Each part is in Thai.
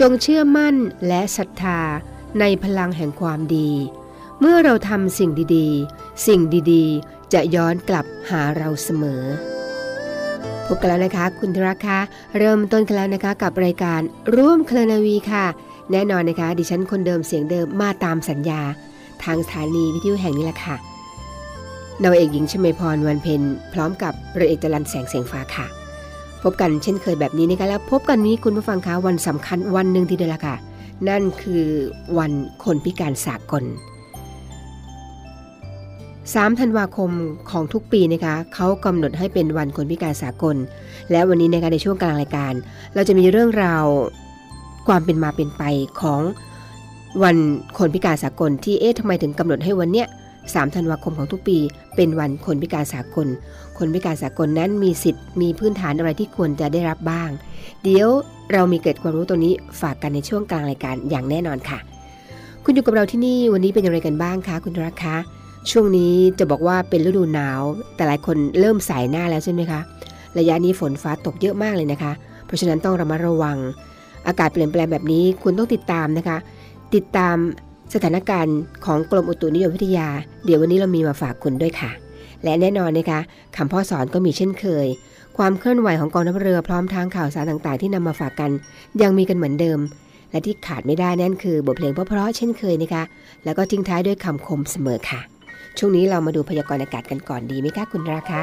จงเชื่อมั่นและศรัทธาในพลังแห่งความดี เมื่อเราทำสิ่งดีๆ สิ่งดีๆ จะย้อนกลับหาเราเสมอ พบกันแล้วนะคะ คุณธรักคะ เริ่มต้นกันแล้วนะคะกับรายการร่วมเคลนาวีค่ะ แน่นอนนะคะ ดิฉันคนเดิมเสียงเดิมมาตามสัญญา ทางสถานีวิทยุแห่งนี้แหละค่ะนาวาเอกหญิงชมพรวันเพ็ญพร้อมกับเรือเอกจรันแสงเสียงฟ้าค่ะ พบกันเช่นเคยแบบนี้นะคะแล้วพบกันนี้คุณผู้ฟังคะวันสำคัญวันหนึ่งทีเดียวละค่ะ นั่นคือวันคนพิการสากล 3 ธันวาคมของทุกปีนะคะเขากำหนดให้เป็นวันคนพิการสากล และวันนี้นะคะในช่วงกลางรายการ เราจะมีเรื่องราวความเป็นมาเป็นไปของวันคนพิการสากลที่เอ๊ะทำไมถึงกำหนดให้วันเนี้ย 3 ธันวาคมของทุกปี เป็นวันคนพิการสากล คนพิการสากลนั้นมีสิทธิ์มีพื้นฐานอะไรที่ควรจะได้รับบ้าง เดี๋ยวเรามีเกร็ดความรู้ตัวนี้ฝากกันในช่วงกลางรายการอย่างแน่นอนค่ะ คุณอยู่กับเราที่นี่วันนี้เป็นอย่างไรกันบ้างคะคุณรักคะช่วงนี้จะบอกว่าเป็นฤดูหนาว แต่หลายคนเริ่มสายหน้าแล้วใช่ไหมคะระยะนี้ฝนฟ้าตกเยอะมากเลยนะคะ เพราะฉะนั้นต้องระมัดระวัง อากาศเปลี่ยนแปลงแบบนี้คุณต้องติดตามนะคะ ติดตาม สถานการณ์ของกรมอุตุนิยมวิทยา เดี๋ยววันนี้เรามีมาฝากคุณด้วยค่ะ และแน่นอนนะคะคำพ่อสอนก็มีเช่นเคย ความเคลื่อนไหวของกองทัพเรือพร้อมทางข่าวสารต่างๆ ที่นำมาฝากกัน ยังมีกันเหมือนเดิม และที่ขาดไม่ได้นั่นคือบทเพลงเพราะๆเช่นเคยนะคะ แล้วก็ทิ้งท้ายด้วยคำคมเสมอค่ะ ช่วงนี้เรามาดูพยากรณ์อากาศกันก่อนดีไหมคะคุณราคะ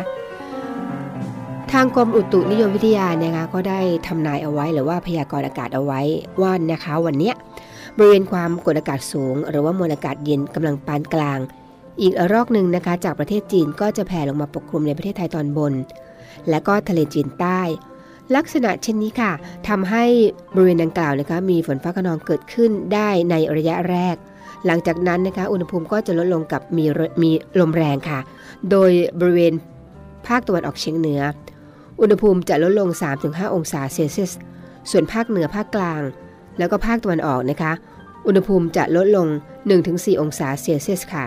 ทางกรมอุตุนิยมวิทยานะคะก็ได้ทำนายเอาไว้หรือว่าพยากรณ์อากาศเอาไว้ว่านะคะ วันเนี้ย บริเวณความกดอากาศสูง หรือว่ามวลอากาศเย็นกำลังปานกลาง อีกอรอกหนึ่งนะคะ จากประเทศจีนก็จะแผ่ลงมาปกคลุมในประเทศไทยตอนบน และก็ทะเลจีนใต้ ลักษณะเช่นนี้ค่ะทำให้บริเวณดังกล่าวนะคะ มีฝนฟ้าขนองเกิดขึ้นได้ในระยะแรก หลังจากนั้นนะคะ อุณหภูมิก็จะลดลงกับมีมีลมแรงค่ะ โดยบริเวณภาคตะวันออกเฉียงเหนือ อุณหภูมิจะลดลง 3-5 องศาเซลเซียส ส่วนภาคเหนือภาคกลาง แล้วก็ภาคตะวันออกนะคะ อุณหภูมิจะลดลง 1-4 องศาเซลเซียสค่ะ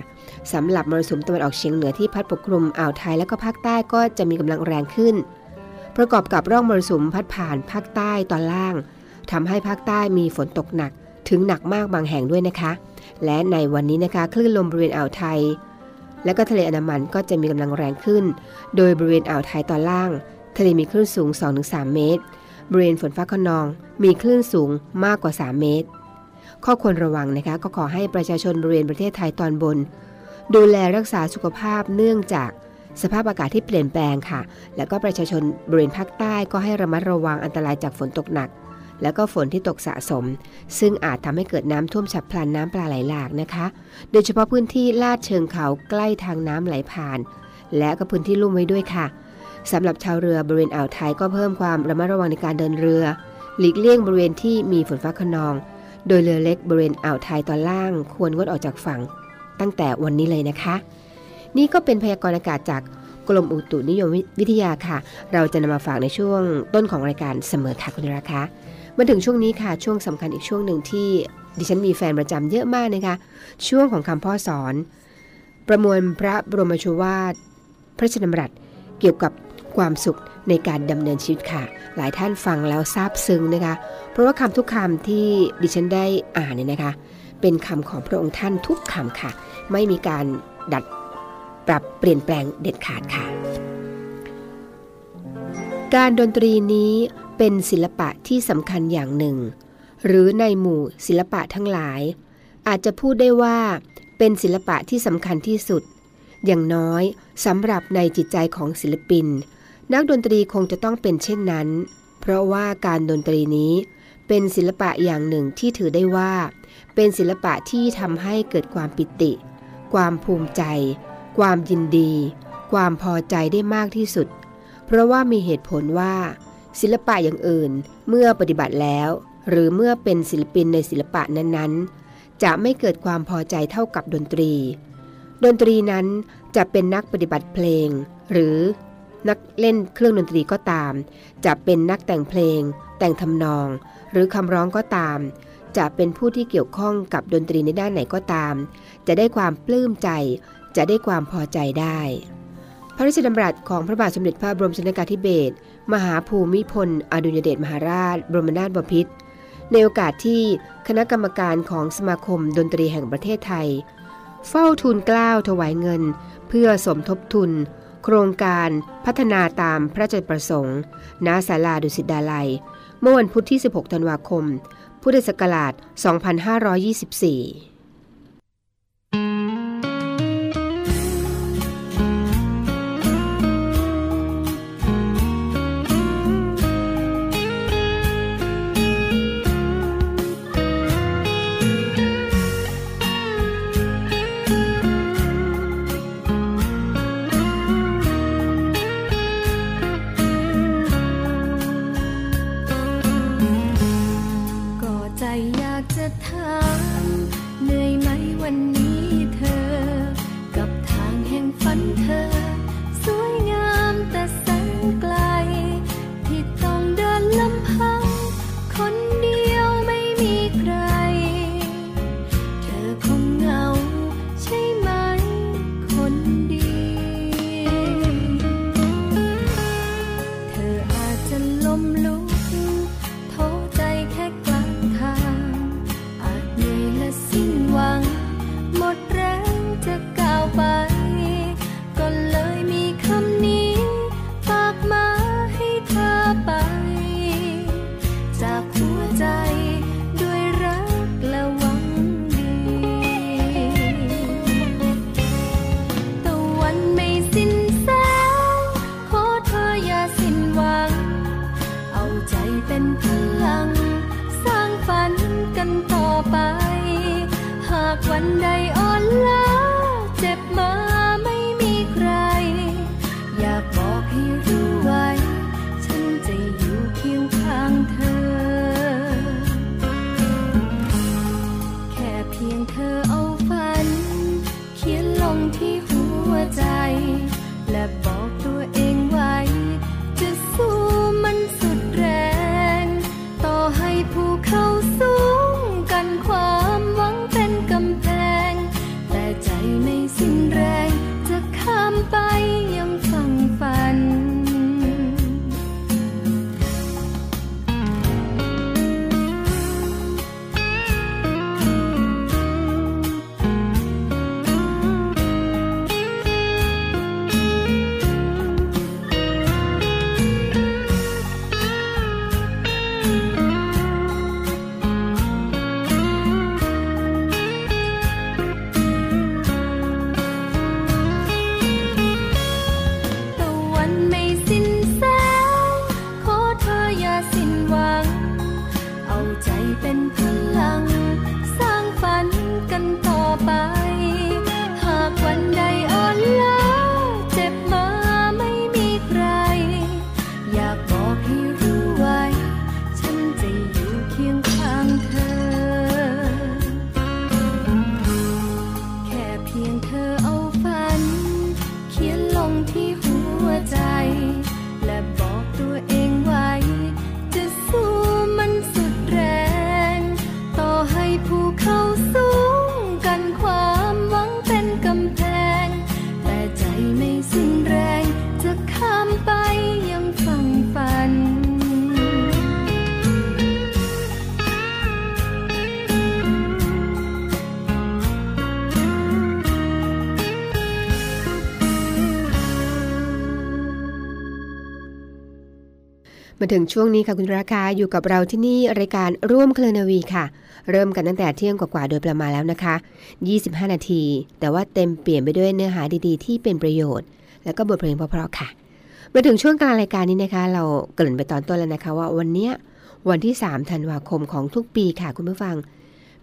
สำหรับมรสุมตะวันออกเฉียงเหนือที่พัดปกคลุมอ่าวไทยและก็ภาคใต้ก็จะมีกำลังแรงขึ้น ประกอบกับร่องมรสุมพัดผ่านภาคใต้ตอนล่างทำให้ภาคใต้มีฝนตกหนักถึงหนักมากบางแห่งด้วยนะคะ และในวันนี้นะคะคลื่นลมบริเวณอ่าวไทย และก็ทะเลอันดามันก็จะมีกำลังแรงขึ้น โดยบริเวณอ่าวไทยตอนล่าง ทะเลมีคลื่นสูง 2-3 เมตร บริเวณฝนฟ้าขนอง มีคลื่นสูงมากกว่า 3 เมตร ข้อควรระวังนะคะก็ขอให้ประชาชนบริเวณประเทศไทยตอนบน ดูแลรักษาสุขภาพเนื่องจากสภาพอากาศที่เปลี่ยนแปลงค่ะ แล้วก็ประชาชนบริเวณภาคใต้ก็ให้ระมัดระวังอันตรายจากฝนตกหนัก แล้วก็ฝนที่ตกสะสม ซึ่งอาจทำให้เกิดน้ำท่วมฉับพลันน้ำปลาไหลหลากนะคะ โดยเฉพาะพื้นที่ลาดเชิงเขาใกล้ทางน้ำไหลผ่าน และก็พื้นที่ลุ่มไว้ด้วยค่ะ สำหรับชาวเรือบริเวณอ่าวไทยก็เพิ่มความระมัดระวังในการเดินเรือ หลีกเลี่ยงบริเวณที่มีฝนฟ้าขนอง โดยเรือเล็กบริเวณอ่าวไทยตอนล่าง ควรงดออกจากฝั่ง ตั้งแต่วันนี้เลยนะคะ นี่ก็เป็นพยากรณ์อากาศจากกรมอุตุนิยมวิทยาค่ะ เราจะนำมาฝากในช่วงต้นของรายการเสมอค่ะคุณราคะมาถึงช่วงนี้ค่ะ ช่วงสำคัญอีกช่วงหนึ่งที่ดิฉันมีแฟนประจำเยอะมากนะคะ ช่วงของคำพ่อสอน ประมวลพระบรมชวาทพระชดำรัสเกี่ยวกับ ความสุขในการดำเนินชีวิตค่ะ หลายท่านฟังแล้วซาบซึ้งนะคะ เพราะว่าคำทุกคำที่ดิฉันได้อ่านเนี่ยนะคะ เป็นคำของพระองค์ท่านทุกคำค่ะ ไม่มีการดัดปรับเปลี่ยนแปลงเด็ดขาดค่ะ การดนตรีนี้เป็นศิลปะที่สำคัญอย่างหนึ่ง หรือในหมู่ศิลปะทั้งหลาย อาจจะพูดได้ว่าเป็นศิลปะที่สำคัญที่สุด อย่างน้อยสำหรับในจิตใจของศิลปิน นักดนตรีคงจะต้องเป็นเช่นนั้น เพราะว่าการดนตรีนี้เป็นศิลปะอย่างหนึ่งที่ถือได้ว่า เป็นศิลปะที่ทำให้เกิดความปิติ ความภูมิใจ ความยินดี ความพอใจได้มากที่สุด เพราะว่ามีเหตุผลว่า ศิลปะอย่างอื่นเมื่อปฏิบัติแล้ว หรือเมื่อเป็นศิลปินในศิลปะนั้นๆ จะไม่เกิดความพอใจเท่ากับดนตรี ดนตรีนั้นจะเป็นนักปฏิบัติเพลง หรือ นักเล่นเครื่องดนตรีก็ตาม จะเป็นนักแต่งเพลง แต่งทำนอง หรือคำร้องก็ตาม จะเป็นผู้ที่เกี่ยวข้องกับดนตรีในด้านไหนก็ตาม จะได้ความปลื้มใจ จะได้ความพอใจได้ พระราชดำรัสของพระบาทสมเด็จพระบรมชนกาธิเบศรมหาภูมิพล อดุลยเดชมหาราช บรมนาถบพิตรในโอกาสที่คณะกรรมการของสมาคมดนตรีแห่งประเทศไทย เฝ้าทูลเกล้าถวายเงิน เพื่อสมทบทุน ครงการพัฒนาตามพระราชประสงค์ณศาลาดุสิตดาลัย เมื่อวันพุธที่ 16 ธันวาคม พุทธศักราช 2524 ถึงช่วงนี้ค่ะคุณราคาอยู่กับเราที่นี่รายการร่วมเคลนาวีค่ะ เริ่มกันตั้งแต่เที่ยงกว่าๆโดยประมาณแล้วนะคะ 25 นาที แต่ว่าเต็มเปลี่ยนไปด้วยเนื้อหาดีๆ ที่เป็นประโยชน์ แล้วก็บทเพลงเพราะๆค่ะ มาถึงช่วงกลางรายการนี้นะคะ เราเกริ่นไปตอนต้นแล้วนะคะ ว่าวันเนี้ยวันที่ 3 ธันวาคมของทุกปีค่ะคุณผู้ฟัง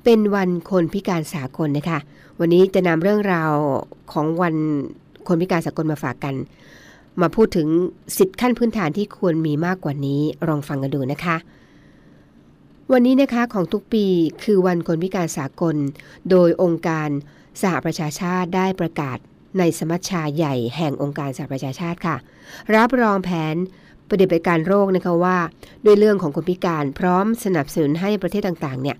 เป็นวันคนพิการสากลนะคะ วันนี้จะนำเรื่องราวของวันคนพิการสากลมาฝากกัน มาพูดถึงสิทธิขั้นพื้นฐานที่ควรมีมากกว่านี้ลองฟังกันดูนะคะ วันนี้นะคะของทุกปีคือวันคนพิการสากล โดยองค์การสหประชาชาติได้ประกาศในสมัชชาใหญ่แห่งองค์การสหประชาชาติค่ะ รับรองแผนปฏิบัติการโรคนะคะว่า ด้วยเรื่องของคนพิการพร้อมสนับสนุนให้ประเทศต่างๆ เนี่ย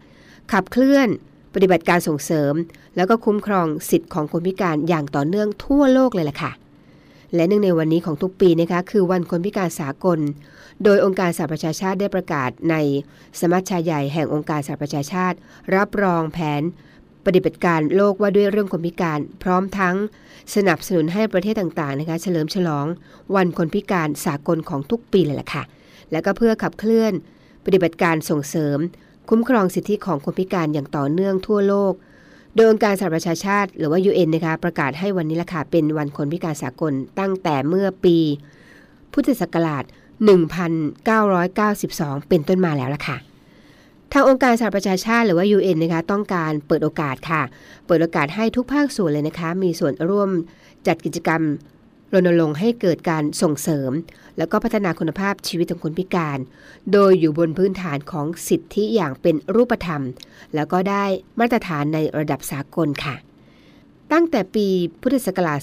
ขับเคลื่อนปฏิบัติการส่งเสริม แล้วก็คุ้มครองสิทธิ์ของคนพิการอย่างต่อเนื่องทั่วโลกเลยล่ะค่ะ และเนื่องในวันนี้ของทุกปีนะคะคือวันคนพิการสากล โดยองค์การสหประชาชาติได้ประกาศในสมัชชาใหญ่แห่งองค์การสหประชาชาติ รับรองแผนปฏิบัติการโลกว่าด้วยเรื่องคนพิการพร้อมทั้งสนับสนุนให้ประเทศต่างๆนะคะเฉลิมฉลอง วันคนพิการสากลของทุกปีเลยล่ะค่ะ และก็เพื่อขับเคลื่อน ปฏิบัติการส่งเสริม คุ้มครองสิทธิของคนพิการอย่างต่อเนื่องทั่วโลก โดยองค์การสหประชาชาติ หรือว่า UN นะคะประกาศให้วันนี้ละค่ะเป็นวันคนพิการสากลตั้งแต่เมื่อปี พุทธศักราช 1992 เป็นต้นมาแล้วล่ะค่ะทางองค์การสหประชาชาติหรือว่า UN นะคะต้องการเปิดโอกาสค่ะ เปิดโอกาสให้ทุกภาคส่วนเลยนะคะ มีส่วนร่วมจัดกิจกรรมรณรงค์ให้เกิดการส่งเสริม แล้วก็พัฒนาคุณภาพชีวิตของคนพิการ โดยอยู่บนพื้นฐานของสิทธิอย่างเป็นรูปธรรม แล้วก็ได้มาตรฐานในระดับสากลค่ะ ตั้งแต่ปีพุทธศักราช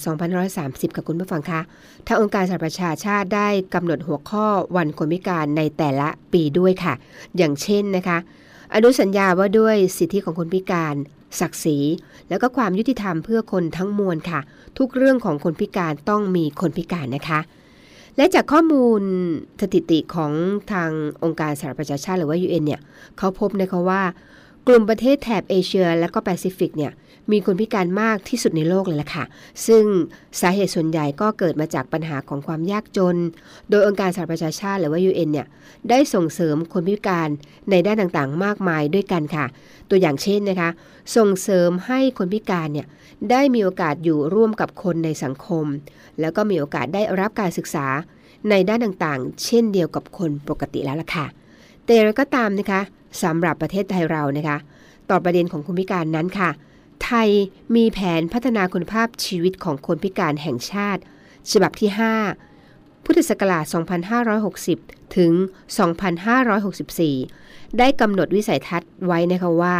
2530 ค่ะคุณผู้ฟังคะ ทางองค์การสหประชาชาติได้กำหนดหัวข้อวันคนพิการในแต่ละปีด้วยค่ะ อย่างเช่นนะคะ อนุสัญญาว่าด้วยสิทธิของคนพิการศักดิ์ศรีแล้วก็ความยุติธรรมเพื่อคนทั้งมวลค่ะ ทุกเรื่องของคนพิการต้องมีคนพิการนะคะ และจากข้อมูลสถิติของทางองค์การสหประชาชาติหรือว่า UN เนี่ยเขาพบนะคะว่ากลุ่มประเทศแถบเอเชีย และก็แปซิฟิกเนี่ยมีคนพิการมากที่สุดในโลกเลยล่ะค่ะ ซึ่งสาเหตุส่วนใหญ่ก็เกิดมาจากปัญหาของความยากจน โดยองค์การสหประชาชาติหรือว่า UN เนี่ยได้ส่งเสริมคนพิการในด้านต่างๆ มากมายด้วยกันค่ะ ตัวอย่างเช่นนะคะ ส่งเสริมให้คนพิการเนี่ย ได้มีโอกาสอยู่ร่วมกับคนในสังคม แล้วก็มีโอกาสได้รับการศึกษาในด้านต่างๆ เช่นเดียวกับคนปกติแล้วล่ะค่ะ แต่อย่าก็ตามนะคะสำหรับประเทศไทยเรานะคะ ต่อประเด็นของคนพิการนั้นค่ะ ไทยมีแผนพัฒนาคุณภาพชีวิตของคนพิการแห่งชาติ ฉบับที่ 5 พุทธศักราช 2560 ถึง 2564 ได้กำหนดวิสัยทัศน์ไว้นะคะว่า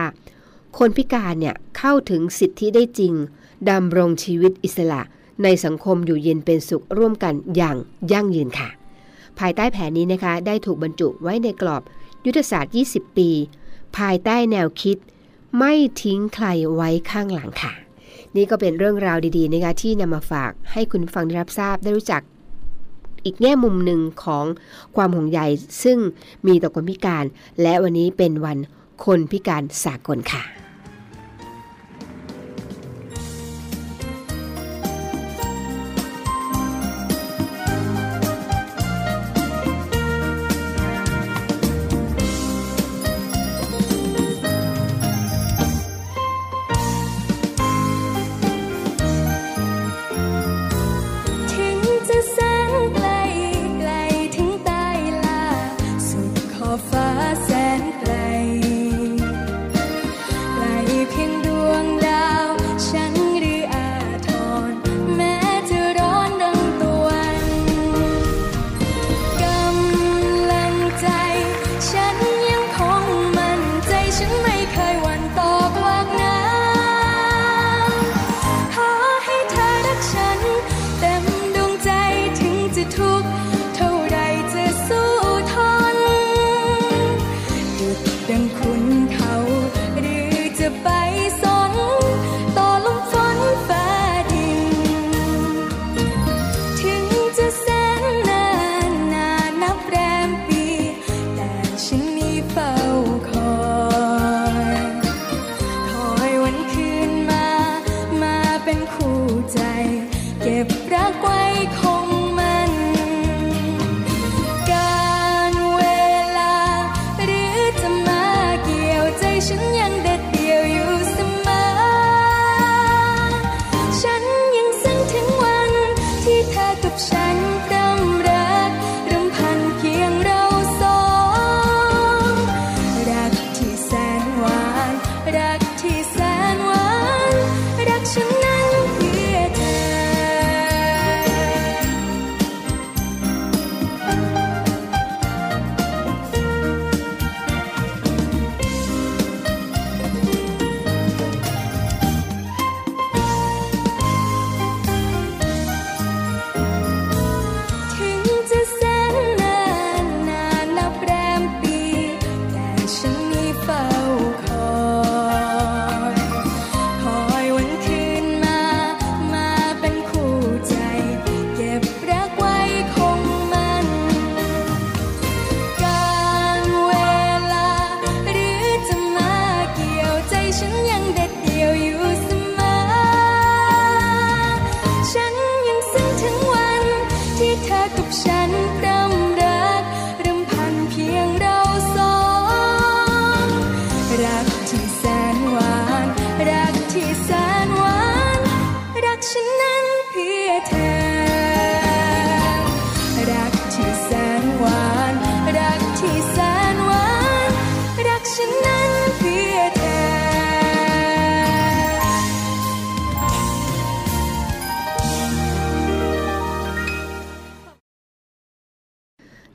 คนพิการเนี่ยเข้าถึงสิทธิได้จริงดำรงชีวิตอิสระ ในสังคมอยู่เย็นเป็นสุขร่วมกันอย่างยั่งยืนค่ะ ภายใต้แผนนี้นะคะ ได้ถูกบรรจุไว้ในกรอบยุทธศาสตร์ 20 ปี ภายใต้แนวคิด ไม่ทิ้งใครไว้ข้างหลังค่ะ นี่ก็เป็นเรื่องราวดีๆนะคะที่นำมาฝากให้คุณฟังได้รับทราบได้รู้จักอีกแง่มุมหนึ่งของความห่วงใยซึ่งมีต่อคนพิการ และวันนี้เป็นวันคนพิการสากลค่ะ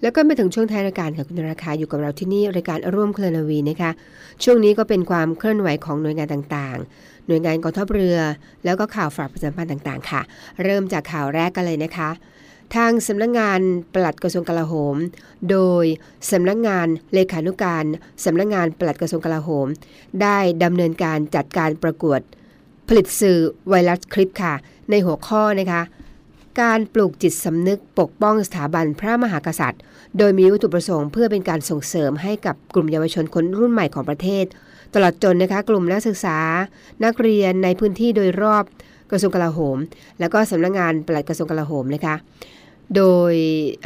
แล้วก็มาถึงช่วงท้ายรายการค่ะคุณราคาอยู่กับเราที่นี่รายการร่วมเคลนาวีนะคะ ช่วงนี้ก็เป็นความเคลื่อนไหวของหน่วยงานต่างๆ หน่วยงานกองทัพเรือ แล้วก็ข่าวฝากประชาสัมพันธ์ต่างๆ ค่ะ เริ่มจากข่าวแรกกันเลยนะคะ ทางสำนักงงานปลัดกระทรวงกลาโหม โดยสำนักงงานเลขานุการสำนักงงานปลัดกระทรวงกลาโหม ได้ดำเนินการจัดการประกวด ผลิตสื่อไวรัสคลิปค่ะ ในหัวข้อนะคะ การปลูกจิตสำนึกปกป้องสถาบันพระมหากษัตริย์ โดยมีวัตถุประสงค์เพื่อเป็นการส่งเสริมให้กับกลุ่มเยาวชนคนรุ่นใหม่ของประเทศ ตลอดจนนะคะกลุ่มนักศึกษา นักเรียนในพื้นที่โดยรอบกระทรวงกลาโหม แล้วก็สำนักงงานปลัดกระทรวงกลาโหมนะคะโดย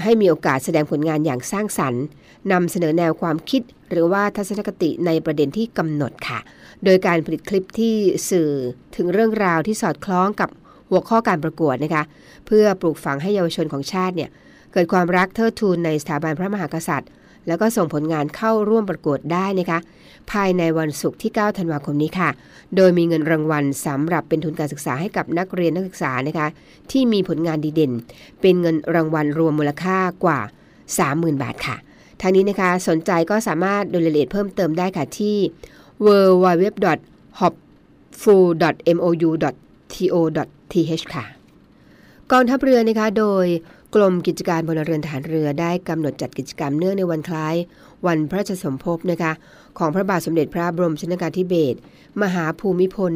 ให้มีโอกาสแสดงผลงานอย่างสร้างสรรค์นำเสนอแนวความคิด หรือว่าทัศนคติในประเด็นที่กำหนดค่ะ โดยการผลิตคลิปที่สื่อถึงเรื่องราวที่สอดคล้องกับ หัวข้อการประกวดนะคะเพื่อปลูกฝังให้เยาวชนของชาติเนี่ยเกิดความรักเทิดทูนในสถาบันพระมหากษัตริย์ แล้วก็ส่งผลงานเข้าร่วมประกวดได้นะคะภายในวันศุกร์ที่ 9 ธันวาคมนี้ค่ะ โดยมีเงินรางวัลสำหรับเป็นทุนการศึกษาให้กับนักเรียนนักศึกษานะคะที่มีผลงานดีเด่น เป็นเงินรางวัลรวมมูลค่ากว่า 30,000 บาทค่ะทางนี้นะคะสนใจก็สามารถดูรายละเอียดเพิ่มเติมได้ค่ะที่ www.hopful.mou.to th ค่ะกองทัพเรือนะคะโดยกรมกิจการพลเรือนฐานเรือได้กำหนดจัดกิจกรรมเนื่องในวันคล้าย วันพระราชสมภพนะคะของพระบาทสมเด็จพระบรมชนกาธิเบศรมหาภูมิพล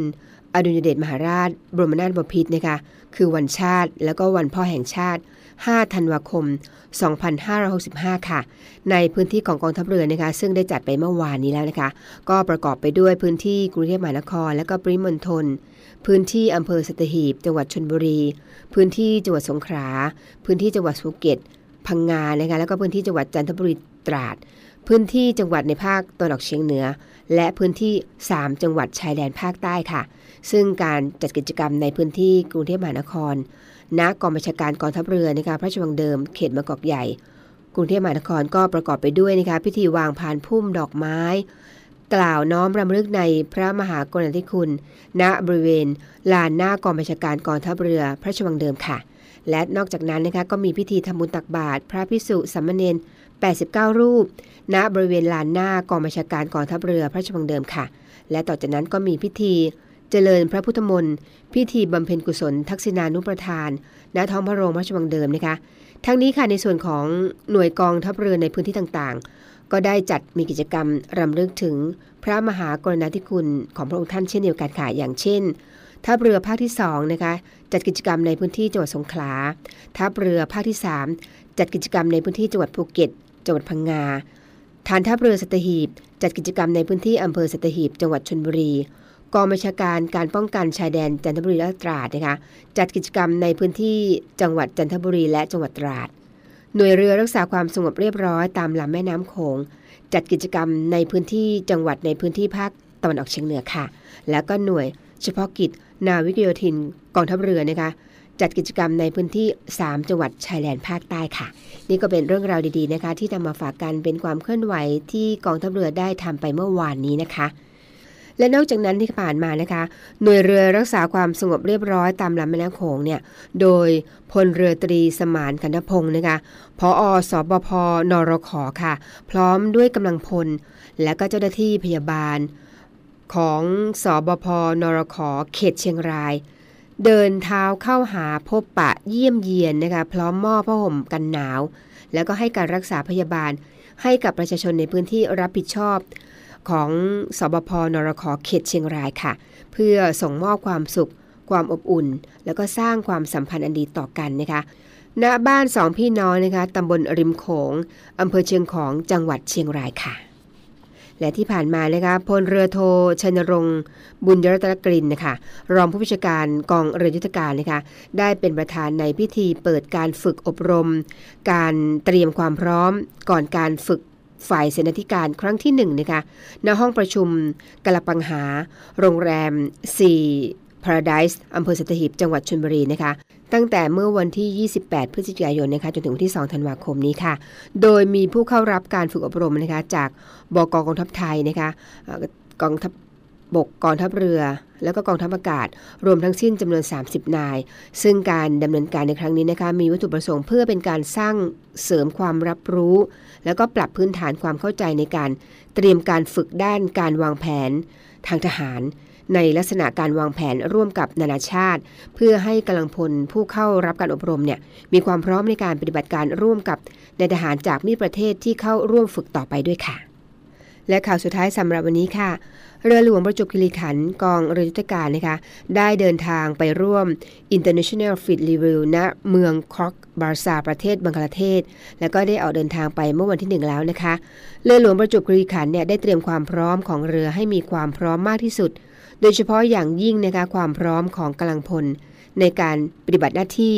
อดุลยเดชมหาราช บรมนาถบพิตรนะคะคือวันชาติแล้วก็วันพ่อแห่งชาติ 5 ธันวาคม 2565 ค่ะ ในพื้นที่ของกองทัพเรือนะคะซึ่งได้จัดไปเมื่อวานนี้แล้วนะคะ ก็ประกอบไปด้วยพื้นที่กรุงเทพมหานคร และก็ปริมณฑล พื้นที่อำเภอสตหีบ จังหวัดชนบุรี พื้นที่จังหวัดสงขลา พื้นที่จังหวัดภูเก็ต พังงานะคะแล้วก็พื้นที่จังหวัดจันทบุรีตราด พื้นที่จังหวัดในภาคตะวันออกเฉียงเหนือ และพื้นที่ 3 จังหวัดชายแดนภาคใต้ค่ะ ซึ่งการจัดกิจกรรมในพื้นที่กรุงเทพมหานครณกองบัญชาการกองทัพเรือนะคะพระราชวังเดิมเขตบางกอกใหญ่ กรุงเทพมหานครก็ประกอบไปด้วยนะคะพิธีวางพานพุ่มดอกไม้ กล่าวน้อมรำลึกในพระมหากรุณาธิคุณ ณบริเวณ ลานหน้ากองบัญชาการกองทัพเรือพระชวังเดิมค่ะ และนอกจากนั้นนะคะก็มีพิธีทำบุญตักบาตรพระพิสุสามมเณร89 รูป ณบริเวณลานหน้ากองบัญชาการกองทัพเรือพระชวังเดิมค่ะ และต่อจากนั้นก็มีพิธีเจริญพระพุทธมนต์พิธีบำเพ็ญกุศล ทักษิณานุประทาน ณท้องพระโรงพระชวังเดิมนะคะ ทั้งนี้ค่ะในส่วนของหน่วยกองทัพเรือในพื้นที่ต่างๆ ก็ได้จัดมีกิจกรรมรำลึกถึงพระมหากรณาธิคุณของพระองค์ท่านเช่นเดียวกันค่ะอย่างเช่นทัพเรือภาคที่2นะคะจัดกิจกรรมในพื้นที่จังหวัดสงขลาทัพเรือภาคที่ 3 จัดกิจกรรมในพื้นที่จังหวัดภูเก็ต จังหวัดพังงาฐานทัพเรือสัตหีบ จัดกิจกรรมในพื้นที่อำเภอสัตหีบ จังหวัดชนบุรี กองบัญชาการการป้องกันชายแดนจันทบุรีและตราดนะคะจัดกิจกรรมในพื้นที่จังหวัดจันทบุรีและจังหวัดตราด หน่วยเรือรักษาความสงบเรียบร้อยตามลำแม่น้ำโขง จัดกิจกรรมในพื้นที่จังหวัดในพื้นที่ภาคตะวันออกเฉียงเหนือค่ะ แล้วก็หน่วยเฉพาะกิจนาวิกโยธินกองทัพเรือนะคะจัดกิจกรรมในพื้นที่ 3 จังหวัดชายแดนภาคใต้ค่ะ นี่ก็เป็นเรื่องราวดีๆนะคะ ที่นำมาฝากกันเป็นความเคลื่อนไหวที่กองทัพเรือได้ทำไปเมื่อวานนี้นะคะ และนอกจากนั้นที่ผ่านมานะคะ หน่วยเรือรักษาความสงบเรียบร้อยตามลำแม่น้ำโขงเนี่ย โดยพลเรือตรีสมานกันทพงศ์นะคะพออสบพนรขค่ะ พร้อมด้วยกำลังพล และก็เจ้าหน้าที่พยาบาล ของสบพนรขเขตเชียงราย เดินเท้าเข้าหาพบปะเยี่ยมเยียนนะคะ พร้อมมอบผ้าห่มกันหนาว แล้วก็ให้การรักษาพยาบาลให้กับประชาชนในพื้นที่รับผิดชอบ ของสบพนรขเขตเชียงรายค่ะ เพื่อส่งมอบความสุข ความอบอุ่น แล้วก็สร้างความสัมพันธ์อันดีต่อกันนะคะณบ้านสองพี่น้องนะคะตำบลริมโขงอำเภอเชียงของจังหวัดเชียงรายค่ะ และที่ผ่านมานะคะพลเรือโทชัยนรงค์บุญยรัตนกรินนะคะรองผู้บัญชาการกองเรือยุทธการนะคะได้เป็นประธานในพิธีเปิดการฝึกอบรม การเตรียมความพร้อมก่อนการฝึก ฝ่ายเสนาธิการครั้งที่หนึ่งนะคะณห้องประชุมกลปังหา โรงแรม 4 Paradise อำเภอสัตหีบจังหวัดชลบุรีนะคะตั้งแต่เมื่อวันที่ 28 พฤศจิกายนนะคะจนถึงวันที่ 2 ธันวาคมนี้ค่ะ โดยมีผู้เข้ารับการฝึกอบรมนะคะจากบกกองทัพไทยนะคะกองทัพ บกกองทัพเรือ แล้วก็กองทัพอากาศ รวมทั้งสิ้นจำนวน 30 นาย ซึ่งการดำเนินการในครั้งนี้นะคะมีวัตถุประสงค์เพื่อเป็นการสร้างเสริมความรับรู้ แล้วก็ปรับพื้นฐานความเข้าใจในการเตรียมการฝึกด้านการวางแผน ทางทหาร ในลักษณะการวางแผนร่วมกับนานาชาติ เพื่อให้กำลังพลผู้เข้ารับการอบรมเนี่ยมีความพร้อมในการปฏิบัติการร่วมกับนายทหารจากมีประเทศที่เข้าร่วมฝึกต่อไปด้วยค่ะ และข่าวสุดท้ายสำหรับวันนี้ค่ะ เรือหลวงประจวบคีรีขันธ์กองเรือยุทธการนะคะ ได้เดินทางไปร่วม International Fleet Review ณเมืองคอกบาร์ซาประเทศบังกลาเทศ แล้วก็ได้ออกเดินทางไปเมื่อวันที่ 1 แล้วนะคะ เรือหลวงประจวบคีรีขันธ์เนี่ยได้เตรียมความพร้อมของเรือให้มีความพร้อมมากที่สุด โดยเฉพาะอย่างยิ่งนะคะความพร้อมของกำลังพล ในการปฏิบัติหน้าที่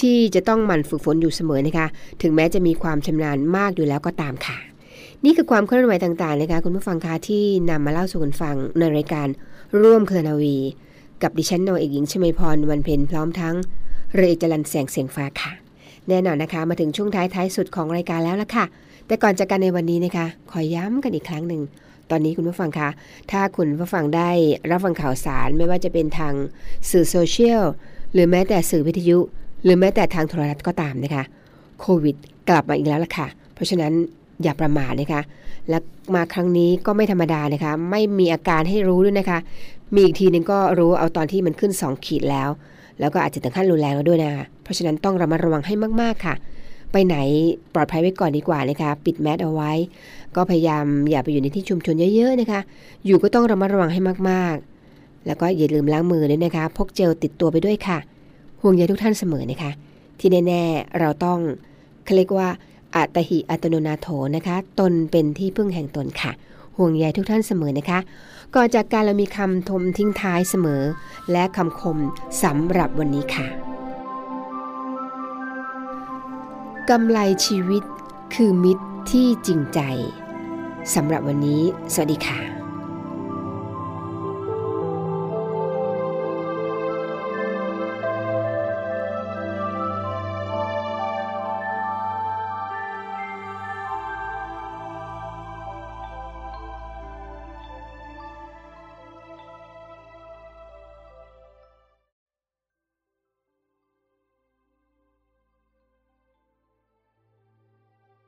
ที่จะต้องหมั่นฝึกฝนอยู่เสมอนะคะ ถึงแม้จะมีความชำนาญมากอยู่แล้วก็ตามค่ะ นี่คือความเคลื่อนไหวต่างๆนะคะคุณผู้ฟังคะที่นำมาเล่าสู่กันฟังในรายการร่วมเคลนาวี กับดิฉันนอเอกหญิงชมพรวันเพ็ญพร้อมทั้งเรือเอกจรันแสงเสียงฟ้าค่ะ แน่นอนนะคะ มาถึงช่วงท้ายท้ายสุดของรายการแล้วละค่ะ แต่ก่อนจากกันในวันนี้นะคะขอย้ำกันอีกครั้งหนึ่งตอนนี้คุณผู้ฟังคะ ถ้าคุณผู้ฟังได้รับฟังข่าวสารไม่ว่าจะเป็นทางสื่อโซเชียลหรือแม้แต่สื่อวิทยุ หรือแม้แต่ทางโทรทัศน์ก็ตามนะคะโควิด กลับมาอีกแล้วล่ะค่ะ เพราะฉะนั้น อย่าประมาทนะคะ และมาครั้งนี้ก็ไม่ธรรมดานะคะ ไม่มีอาการให้รู้ด้วยนะคะ มีอีกทีนึงก็รู้เอาตอนที่มันขึ้น 2 ขีดแล้ว แล้วก็อาจจะถึงขั้นรุนแรงแล้วด้วยนะคะ เพราะฉะนั้นต้องระมัดระวังให้มากๆค่ะ ไปไหนปลอดภัยไว้ก่อนดีกว่านะคะ ปิดแมสเอาไว้ ก็พยายามอย่าไปอยู่ในที่ชุมชนเยอะๆนะคะ อยู่ก็ต้องระมัดระวังให้มากๆ แล้วก็อย่าลืมล้างมือด้วยนะคะ พกเจลติดตัวไปด้วยค่ะ ห่วงใยทุกท่านเสมอนะคะ ที่แน่ๆเราต้องเขาเรียกว่า อัตหิอัตโนนาโถนะคะ ตนเป็นที่พึ่งแห่งตนค่ะ ห่วงใยทุกท่านเสมอนะคะ ก่อนจากการเรามีคำทมทิ้งท้ายเสมอ และคำคมสำหรับวันนี้ค่ะกำไรชีวิตคือมิตรที่จริงใจสำหรับวันนี้ สวัสดีค่ะ